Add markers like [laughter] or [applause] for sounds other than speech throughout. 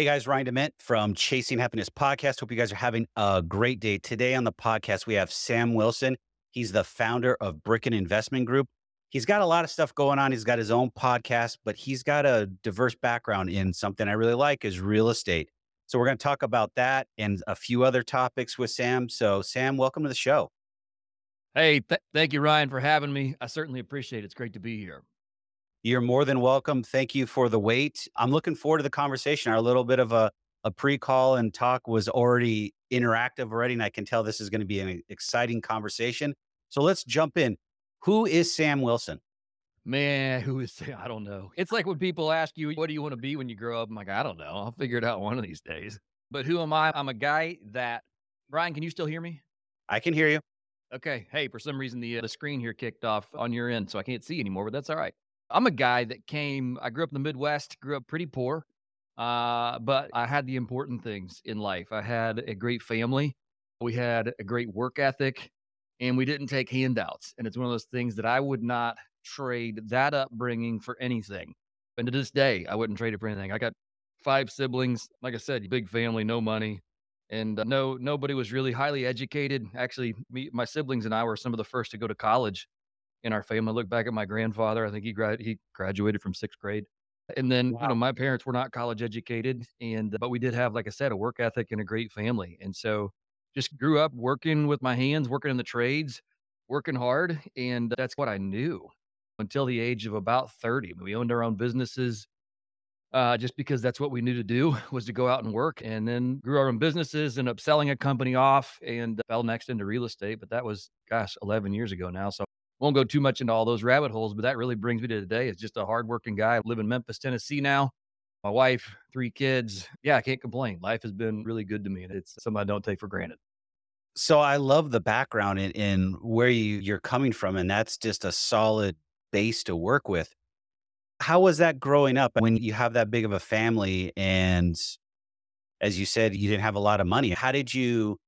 Hey guys, Ryan Dement from Chasing Happiness Podcast. Hope you guys are having a great day. Today on the podcast, we have Sam Wilson. He's the founder of Bricken Investment Group. He's got a lot of stuff going on. He's got his own podcast, but he's got a diverse background in something I really like is real estate. So we're going to talk about that and a few other topics with Sam. So Sam, welcome to the show. Hey, th- thank you, Ryan, for having me. I certainly appreciate it. It's great to be here. You're more than welcome. Thank you for the wait. I'm looking forward to the conversation. Our little bit of a, a pre call and talk was already interactive already, and I can tell this is going to be an exciting conversation. So let's jump in. Who is Sam Wilson? Man, who is Sam? I don't know. It's like when people ask you, what do you want to be when you grow up? I'm like, I don't know. I'll figure it out one of these days. But who am I? I'm a guy that, Brian, can you still hear me? I can hear you. Okay. Hey, for some reason, the, uh, the screen here kicked off on your end, so I can't see anymore, but that's all right. I'm a guy that came, I grew up in the Midwest, grew up pretty poor, uh, but I had the important things in life. I had a great family, we had a great work ethic, and we didn't take handouts. And it's one of those things that I would not trade that upbringing for anything. And to this day, I wouldn't trade it for anything. I got five siblings, like I said, big family, no money. And uh, no, nobody was really highly educated. Actually, me, my siblings and I were some of the first to go to college in our family. I look back at my grandfather. I think he grad he graduated from sixth grade. And then, wow. you know, my parents were not college educated, and but we did have, like I said, a work ethic and a great family. And so, just grew up working with my hands, working in the trades, working hard, and that's what I knew until the age of about thirty. We owned our own businesses, uh, just because that's what we knew to do [laughs] was to go out and work. And then grew our own businesses, and up selling a company off, and fell next into real estate. But that was, gosh, eleven years ago now. So won't go too much into all those rabbit holes, but that really brings me to today. It's just a hardworking guy. I live in Memphis, Tennessee now. My wife, three kids. Yeah, I can't complain. Life has been really good to me, and it's something I don't take for granted. So I love the background in, in where you, you're coming from, and that's just a solid base to work with. How was that growing up when you have that big of a family and as you said, you didn't have a lot of money. How did you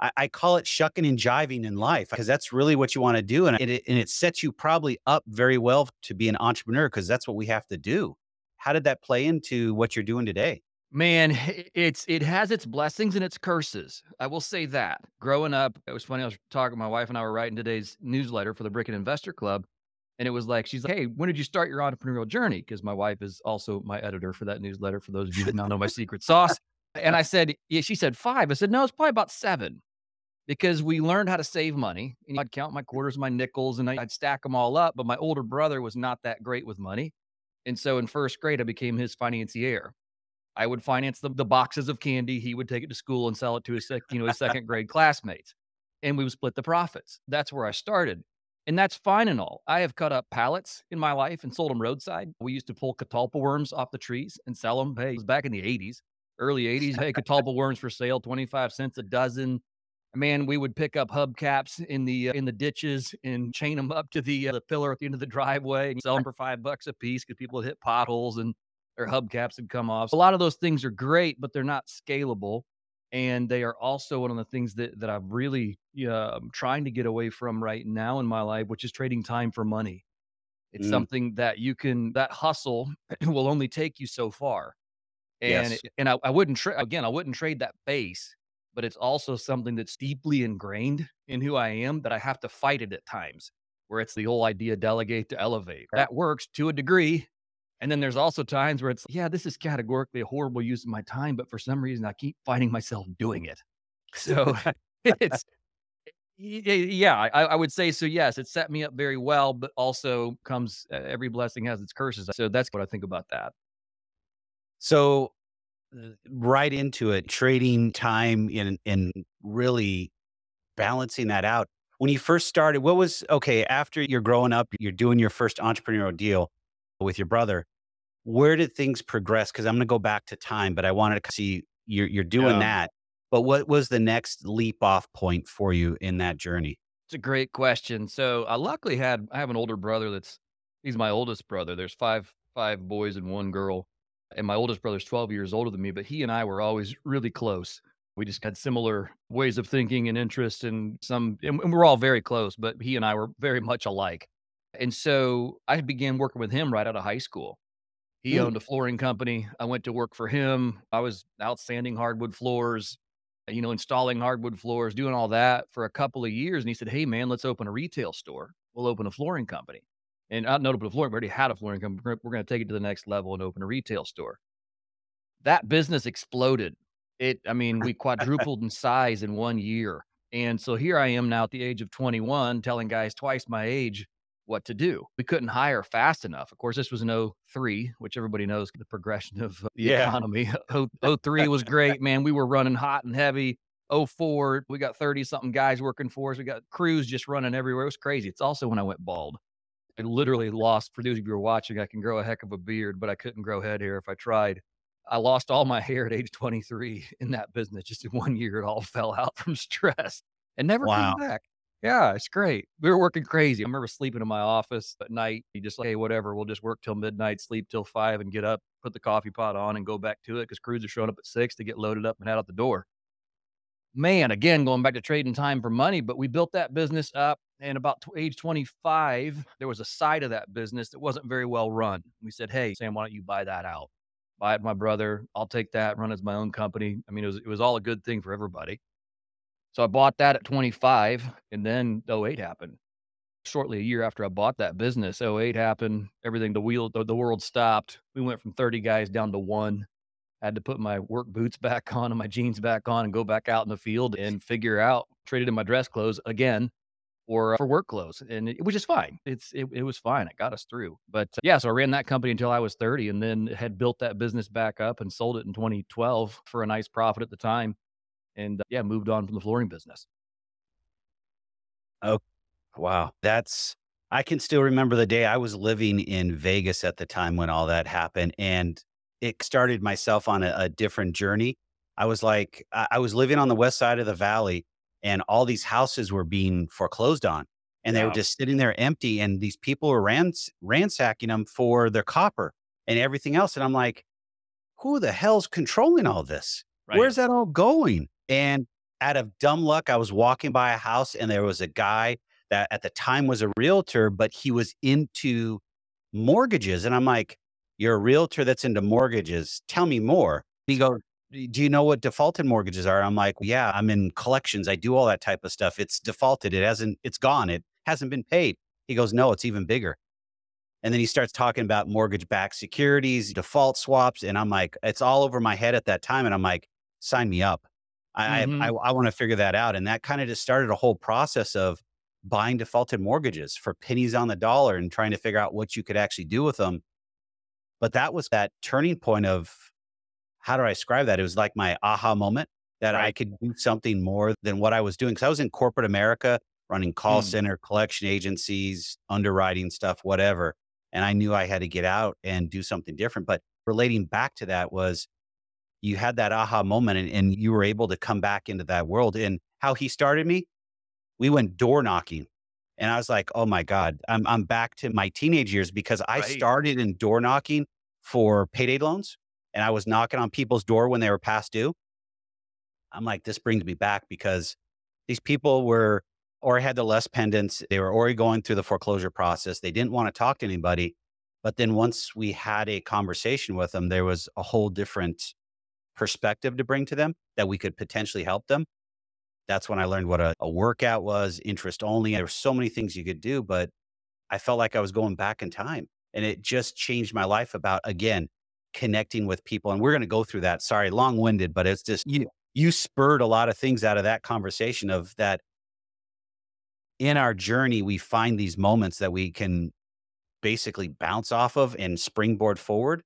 I, I call it shucking and jiving in life because that's really what you want to do. And it, and it sets you probably up very well to be an entrepreneur because that's what we have to do. How did that play into what you're doing today? Man, it's it has its blessings and its curses. I will say that. Growing up, it was funny. I was talking. My wife and I were writing today's newsletter for the Bricken Investor Club, and it was like she's like, "Hey, when did you start your entrepreneurial journey?" Because my wife is also my editor for that newsletter. For those of you that not know my secret sauce, and I said, "Yeah." She said five. I said, "No, it's probably about seven because we learned how to save money. And I'd count my quarters, my nickels, and I'd stack them all up. But my older brother was not that great with money. And so in first grade, I became his financier. I would finance the, the boxes of candy. He would take it to school and sell it to his, sec, you know, his second [laughs] grade classmates. And we would split the profits. That's where I started. And that's fine and all. I have cut up pallets in my life and sold them roadside. We used to pull catalpa worms off the trees and sell them. Hey, it was back in the 80s, early 80s. Hey, catalpa worms for sale, 25 cents a dozen man, we would pick up hubcaps in the uh, in the ditches and chain them up to the uh, the pillar at the end of the driveway and sell them for five bucks a piece because people hit potholes and their hubcaps would come off. So a lot of those things are great, but they're not scalable, and they are also one of the things that that I'm really uh, trying to get away from right now in my life, which is trading time for money. It's mm. something that you can that hustle [clears throat] will only take you so far. And yes. and I, I wouldn't trade again. I wouldn't trade that base but it's also something that's deeply ingrained in who I am that I have to fight it at times, where it's the whole idea delegate to elevate. That works to a degree. And then there's also times where it's, yeah, this is categorically a horrible use of my time, but for some reason I keep finding myself doing it. [laughs] So [laughs] it's, yeah, I, I, would say so. Yes, it set me up very well, but also comes every blessing has its curses. So that's what I think about that. So Uh, right into it, trading time and and really balancing that out. When you first started, what was okay after you're growing up, you're doing your first entrepreneurial deal with your brother. Where did things progress? Because I'm going to go back to time, but I wanted to see you're you're doing yeah. that. But what was the next leap off point for you in that journey? It's a great question. So I luckily had I have an older brother that's he's my oldest brother. There's five five boys and one girl and my oldest brother's 12 years older than me, but he and I were always really close. We just had similar ways of thinking and interests and some, and we're all very close, but he and I were very much alike. And so I began working with him right out of high school. He Mm. owned a flooring company. I went to work for him. I was outstanding hardwood floors, you know, installing hardwood floors, doing all that for a couple of years. And he said, Hey, man, let's open a retail store. We'll open a flooring company. And not not open a flooring, we already had a flooring company. We're, going to take it to the next level and open a retail store. That business exploded. It, I mean, we [laughs] quadrupled in size in one year. And so here I am now at the age of 21 telling guys twice my age what to do. We couldn't hire fast enough. Of course, this was in 03, which everybody knows the progression of [laughs] the Yeah. economy. [laughs] Oh, '03 was great, man. We were running hot and heavy. 04, we got 30 something guys working for us. We got crews just running everywhere. It was crazy. It's also when I went bald. I literally lost, for those of you who are watching, I can grow a heck of a beard, but I couldn't grow head hair if I tried. I lost all my [laughs] hair at age 23 in that business. Just in one year, it all [laughs] fell out from stress and never came back. Yeah, it's great. We were working crazy. I remember sleeping in my office at night. You just like, hey, whatever, we'll just work till midnight, sleep till five, and get up, put the coffee pot on, and go back to it because crews are showing up at six to get loaded up and head out the door. Man, again, going back to trading time for money, but we built that business up. And about tw- age 25, there was a side of that business that wasn't very well run. We said, hey, Sam, why don't you buy that out? Buy it, my brother. I'll take that, run as my own company. I mean, it was, it was all a good thing for everybody. So I bought that at 25, and then '08 happened. Shortly a year after I bought that business, '08 happened. Everything, the wheel, the, the world stopped. We went from 30 guys down to one. Had to put my work boots [laughs] back on and my jeans back on and go back out in the field and figure out, traded in my dress clothes again for, uh, for work clothes. And it, which is fine. It's, it, it was fine. It got us through. But uh, yeah, so I ran that company until I was 30 and then had built that business back up and sold it in 2012 for a nice profit at the time and uh, yeah, moved on from the flooring business. Oh, wow. That's I can still remember the day I was living in Vegas at the time when all that happened, and it started myself on a, a different journey. I was like, I, I was living on the west side of the valley, and all these houses were being foreclosed on, and they were just sitting there empty, and these people were rans- ransacking them for their copper and everything else. And I'm like, who the hell's controlling all this? Right. Where's that all going? And out of dumb luck, I was walking by a house and there was a guy that at the time was a realtor, but he was into mortgages. And I'm like, You're a realtor that's into mortgages. Tell me more. He goes, Do you know what defaulted mortgages are? I'm like, Yeah, I'm in collections. I do all that type of stuff. It's defaulted. It hasn't, it's gone. It hasn't been paid. He goes, No, it's even bigger. And then he starts talking about mortgage backed securities, default swaps. And I'm like, it's all over my head at that time. And I'm like, sign me up. I, I, I, Mhm. I want to figure that out. And that kind of just started a whole process of buying defaulted mortgages for pennies on the dollar and trying to figure out what you could actually do with them. But that was that turning point of how do I describe that? It was like my aha moment that I could do something more than what I was doing. Cause I was in corporate America running call Mm. center, collection agencies, underwriting stuff, whatever. And I knew I had to get out and do something different. But relating back to that was you had that aha moment and, and you were able to come back into that world. And how he started me, we went door knocking. And I was like, oh my God, I'm, I'm back to my teenage years because I Right. started in door knocking for payday loans and I was knocking on people's door when they were past due. I'm like, this brings me back because these people were or had the lis pendens. They were already going through the foreclosure process. They didn't want to talk to anybody. But then once we had a conversation with them, there was a whole different perspective to bring to them that we could potentially help them. That's when I learned what a, a workout was, interest only. There were so many things you could do, but I felt like I was going back in time. And it just changed my life about, again, connecting with people. And we're going to go through that. Sorry, long winded, but it's just you, you spurred a lot of things out of that conversation of that in our journey, we find these moments that we can basically bounce off of and springboard forward.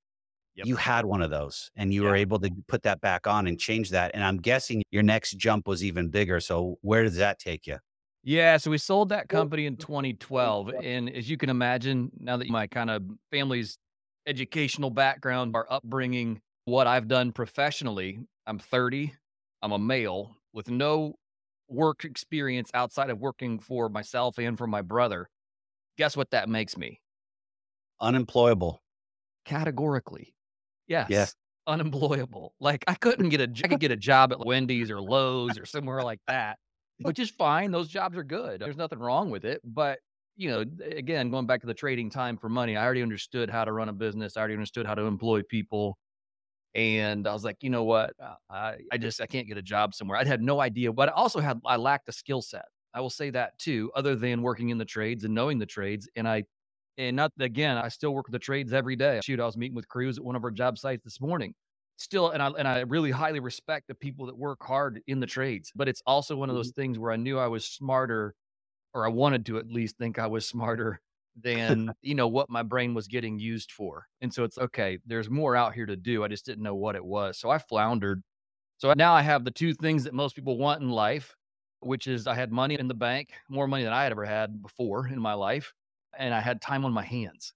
Yep. You had one of those and you were able to put that back on and change that. And I'm guessing your next jump was even bigger. So where does that take you? Yeah, so we sold that company in mm, mm, 2012, and as you can imagine, now that my kind of family's educational background, our upbringing, what I've done professionally, I'm 30, I'm a male with no work experience outside of working for myself and for my brother. Guess what that makes me? Unemployable. Categorically. Yes. Yes. Unemployable. Like I couldn't get a I could get a job at Wendy's or Lowe's or somewhere like that, which is fine. Those jobs are good. There's nothing wrong with it. But you know, again, going back to the trading time for money, I already understood how to run a business. I already understood how to employ people. And I was like, you know what? Uh, I, I just, I can't get a job somewhere. I had no idea, but I also had, I lacked a skill set. I will say that too, other than working in the trades and knowing the trades. And I, and not again, I still work with the trades every day. Shoot, I was meeting with crews at one of our job sites this morning. Still, and I and I really highly respect the people that work hard in the trades. But it's also one of those mm-hmm. things where I knew I was smarter, or I wanted to at least think I was smarter [laughs] than you know what my brain was getting used for. And so it's okay. There's more out here to do. I just didn't know what it was. So I floundered. So now I have the two things that most people want in life, which is I had money in the bank, more money than I had ever had before in my life, and I had time on my hands,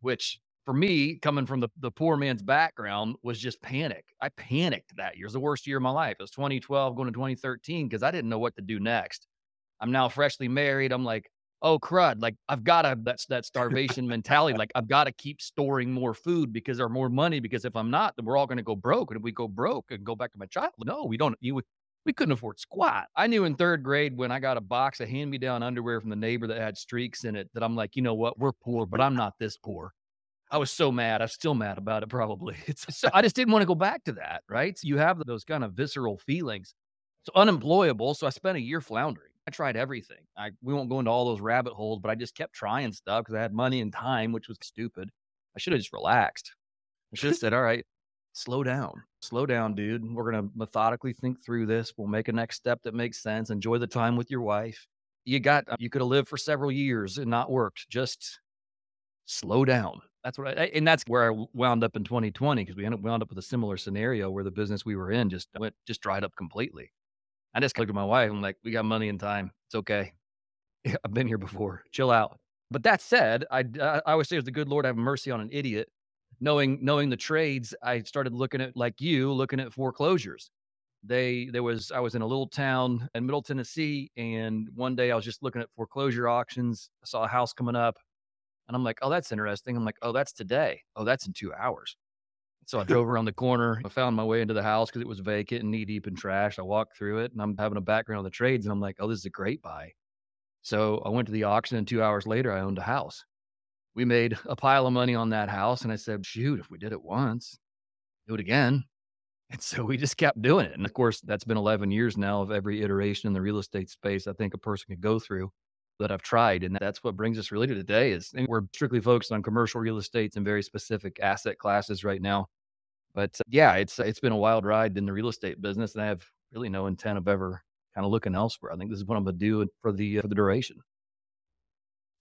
which for me, coming from the, the poor man's background, was just panic. I panicked that year. It was the worst year of my life. It was 2012 going to 2013 because I didn't know what to do next. I'm now freshly married. I'm like, oh crud, like I've got to that's that starvation mentality. Like I've got to keep storing more food because there's more money. Because if I'm not, then we're all going to go broke. And if we go broke and go back to my child, no, we don't. You we couldn't afford squat. I knew in third grade when I got a box of hand me down underwear from the neighbor that had streaks in it that I'm like, you know what, we're poor, but I'm not this poor. I was so mad. I'm still mad about it. Probably. [laughs] It's so I just didn't want to go back to that. Right. So you have those kind of visceral feelings. So unemployable. So I spent a year floundering. I tried everything. I we won't go into all those rabbit holes, but I just kept trying stuff because I had money and time, which was stupid. I should have just relaxed. I should have said, "All right, slow down, slow down, dude. We're gonna methodically think through this. We'll make a next step that makes sense. Enjoy the time with your wife. You got. Uh, you could have lived for several years and not worked. Just slow down." That's what I, and that's where I wound up in 2020 because we ended, wound up with a similar scenario where the business we were in just went just dried up completely. I just looked at my wife. I'm like, "We got money and time. It's okay. [laughs] I've been here before. Chill out." But that said, I uh, I always say, "Is the good Lord have mercy on an idiot?" Knowing knowing the trades, I started looking at like you, looking at foreclosures. They there was I was in a little town in Middle Tennessee, and one day I was just looking at foreclosure auctions. I saw a house coming up, and I'm like, "Oh, that's interesting." I'm like, "Oh, that's today. Oh, that's in two hours." So I drove around the corner. I found my way into the house because it was vacant and knee deep in trash. I walked through it and I'm having a background on the trades and I'm like, oh, this is a great buy. So I went to the auction and two hours later, I owned a house. We made a pile of money on that house. And I said, shoot, if we did it once, do it again. And so we just kept doing it. And of course, that's been 11 years now of every iteration in the real estate space I think a person could go through that I've tried. And that's what brings us really to today is we're strictly focused on commercial real estates and very specific asset classes right now but, uh, yeah, it's it's been a wild ride in the real estate business, and I have really no intent of ever kinda looking elsewhere. I think this is what I'm gonna do for the, uh, for the duration.